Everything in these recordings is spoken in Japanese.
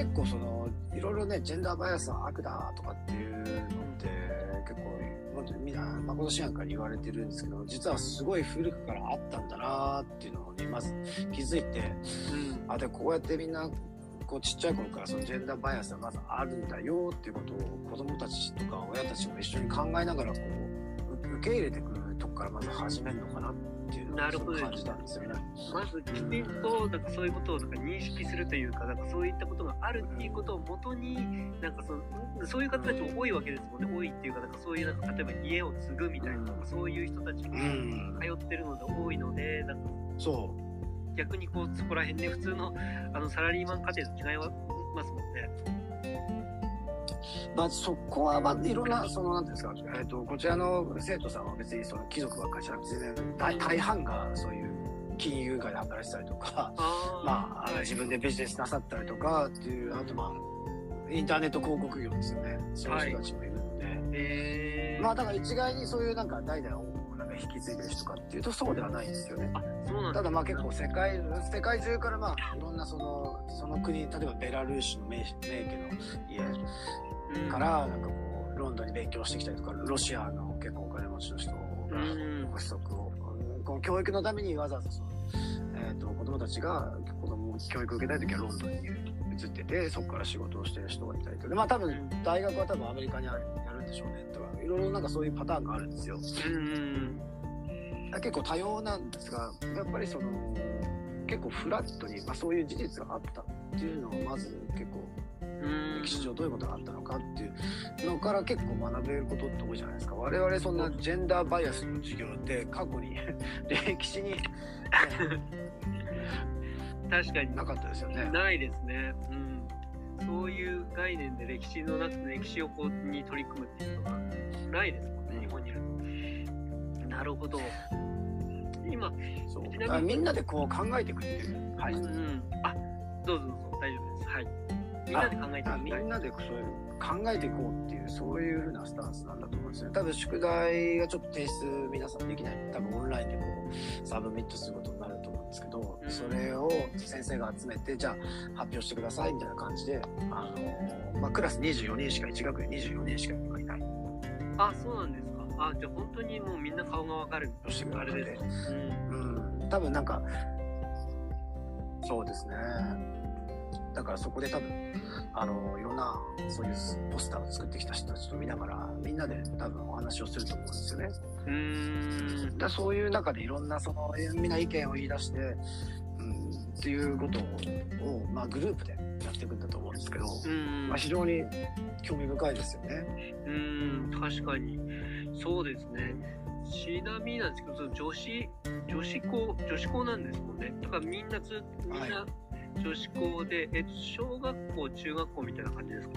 結構そのいろいろねジェンダーバイアスは悪だとかっていうのって結構本当にみんな誠しやんから言われてるんですけど実はすごい古くからあったんだなっていうのにまず気づいて、うん、あでこうやってみんなこうちっちゃい頃からそのジェンダーバイアスはまずあるんだよっていうことを子供たちとか親たちも一緒に考えながらこう受け入れていくとこからまず始めるのかなっていうのを感じたんですよね。まずきちんとなんかそういうことをなんか認識するというかなんかそういったことがあるっていうことをもとになんかそのそういう方たちも多いわけですもんね多いっていうかなんかそういうなんか例えば家を継ぐみたいな、うん、そういう人たちが通ってるので多いのでなんかそう逆にこうそこら辺で普通のあのサラリーマン家庭と違いますもんね。まあ、そこは、まあ、いろんな、その、なんていうんですか、えっ、ー、と、こちらの生徒さんは別に、その、貴族ばっかりじゃなくて、大大半が、そういう、金融界で働いてたりとか、あ まあ、自分でビジネスなさったりとかっていう、あと、まあ、インターネット広告業ですよね。そういう人たちもいるので。はい、まあ、だから一概にそういう、なんか、代々引き継いでる人かっていうとそうではないんですよね。ただまあ結構世界世界中からまあいろんなそのその国例えばベラルーシの名名家の家からなんかこうロンドンに勉強してきたりとかロシアの結構お金持ちの人がご子息をこの教育のためにわざわざその、えー、と子供たちが子供教育を受けたい時はロンドンに移っててそこから仕事をしてる人がいたりとか。まあ多分大学は多分アメリカにやるんでしょうねとかいろいろなんかそういうパターンがあるんですよ。うん結構多様なんですがやっぱりその結構フラットに、まあ、そういう事実があったっていうのをまず結構歴史上どういうことがあったのかっていうのから結構学べることって多いじゃないですか。我々そんなジェンダーバイアスの授業って過去に 歴史に確かに。なかったですよね。ないですね。うん。そういう概念で歴史の中歴史をこうに取り組むっていうのがないですもんね日本にいると。なるほど。今そう。みんなでこう考えていくっていう。はい、うん、あどうぞどうぞみんなで考えてみんなでそういう考えていこうっていうそういうふうなスタンスなんだと思うんですよ。多分宿題がちょっと提出皆さんできない多分オンラインでこう submit することになると思うんですけど、うん、それを先生が集めてじゃあ発表してくださいみたいな感じであの、まあ、クラス24人しか1学年24人しかいない。あそうなんですか。あじゃあ本当にもうみんな顔がわかる。あれで。す、うん、うん、多分なんかそうですねだからそこで多分あのいろんなそういうポスターを作ってきた人たちと見ながらみんなで多分お話をすると思うんですよね。うんだそういう中でいろんなそのみんな意見を言い出して、うん、っていうことを、まあ、グループでやっていくんだと思うんですけど、まあ、非常に興味深いですよね。うん確かにそうですね。ちなみになんですけど、女子、女子校、女子校なんですもんね。だからみんなずみんな、はい女子校で、えっと、小学校、中学校みたいな感じですか？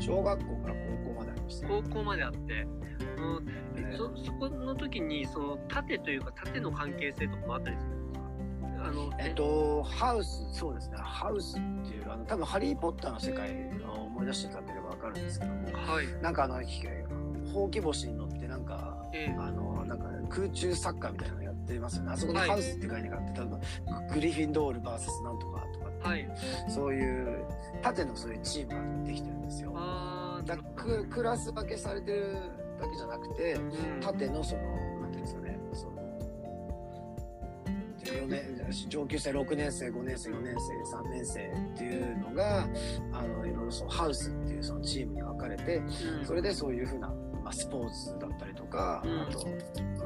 小学校から高校までありました、高校まであって、うん。えそそこの時にその縦というか縦の関係性とかもあったりするんですか？あのえっとハウスそうですね。ハウスっていうあの多分「ハリー・ポッター」の世界を思い出していただければ分かるんですけども、はい、なんかあのほうき星に乗ってなんか、ええ、あのなんか空中サッカーみたいなのやってますよね。あそこにハウスって概念があって、はい、例えばグリフィンドール VS なんとかとかって、はい、そういう縦のそういうチームができてるんですよ。だククラス分けされてるだけじゃなくて、うん、縦のそのなんていうんですかねその4年上級生6年生5年生4年生3年生っていうのがあのいろいろそのハウスっていうそのチームに分かれて、うん、それでそういうふうな、まあ、スポーツだったりとか、うん、あと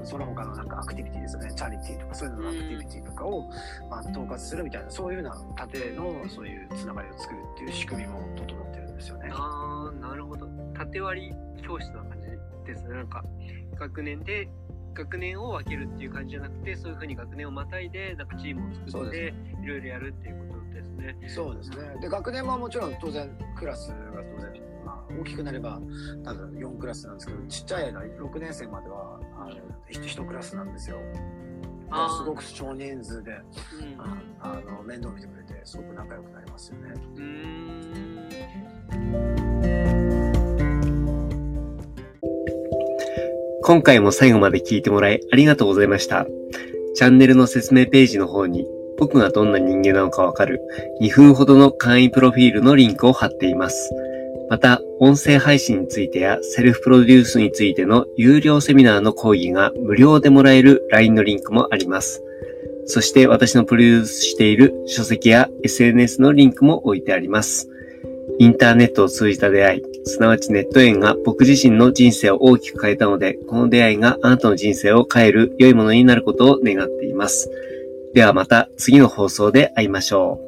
その他のなんかアクティビティですよね。チャリティーとかそういうののアクティビティとかを、まあ、統括するみたいなそういうような縦のそういうつながりを作るっていう仕組みも整ってるんですよね。ああなるほど。縦割り教室な感じですね。なんか学年で学年を分けるっていう感じじゃなくてそういうふうに学年をまたいでなんかチームを作っていろいろやるっていうことですね。そうですね。で学年ももちろん当然クラスが当然大きくなれば多分4クラスなんですけどちっちゃい間6年生まではあの 1, クラスなんですよ。すごく少人数で、うん、あの面倒見てくれてすごく仲良くなりますよね。今回も最後まで聞いてもらいありがとうございました。チャンネルの説明ページの方に僕がどんな人間なのかわかる2分ほどの簡易プロフィールのリンクを貼っています。また、音声配信についてやセルフプロデュースについての有料セミナーの講義が無料でもらえる LINE のリンクもあります。そして私のプロデュースしている書籍や SNS のリンクも置いてあります。インターネットを通じた出会い、すなわちネット縁が僕自身の人生を大きく変えたので、この出会いがあなたの人生を変える良いものになることを願っています。ではまた次の放送で会いましょう。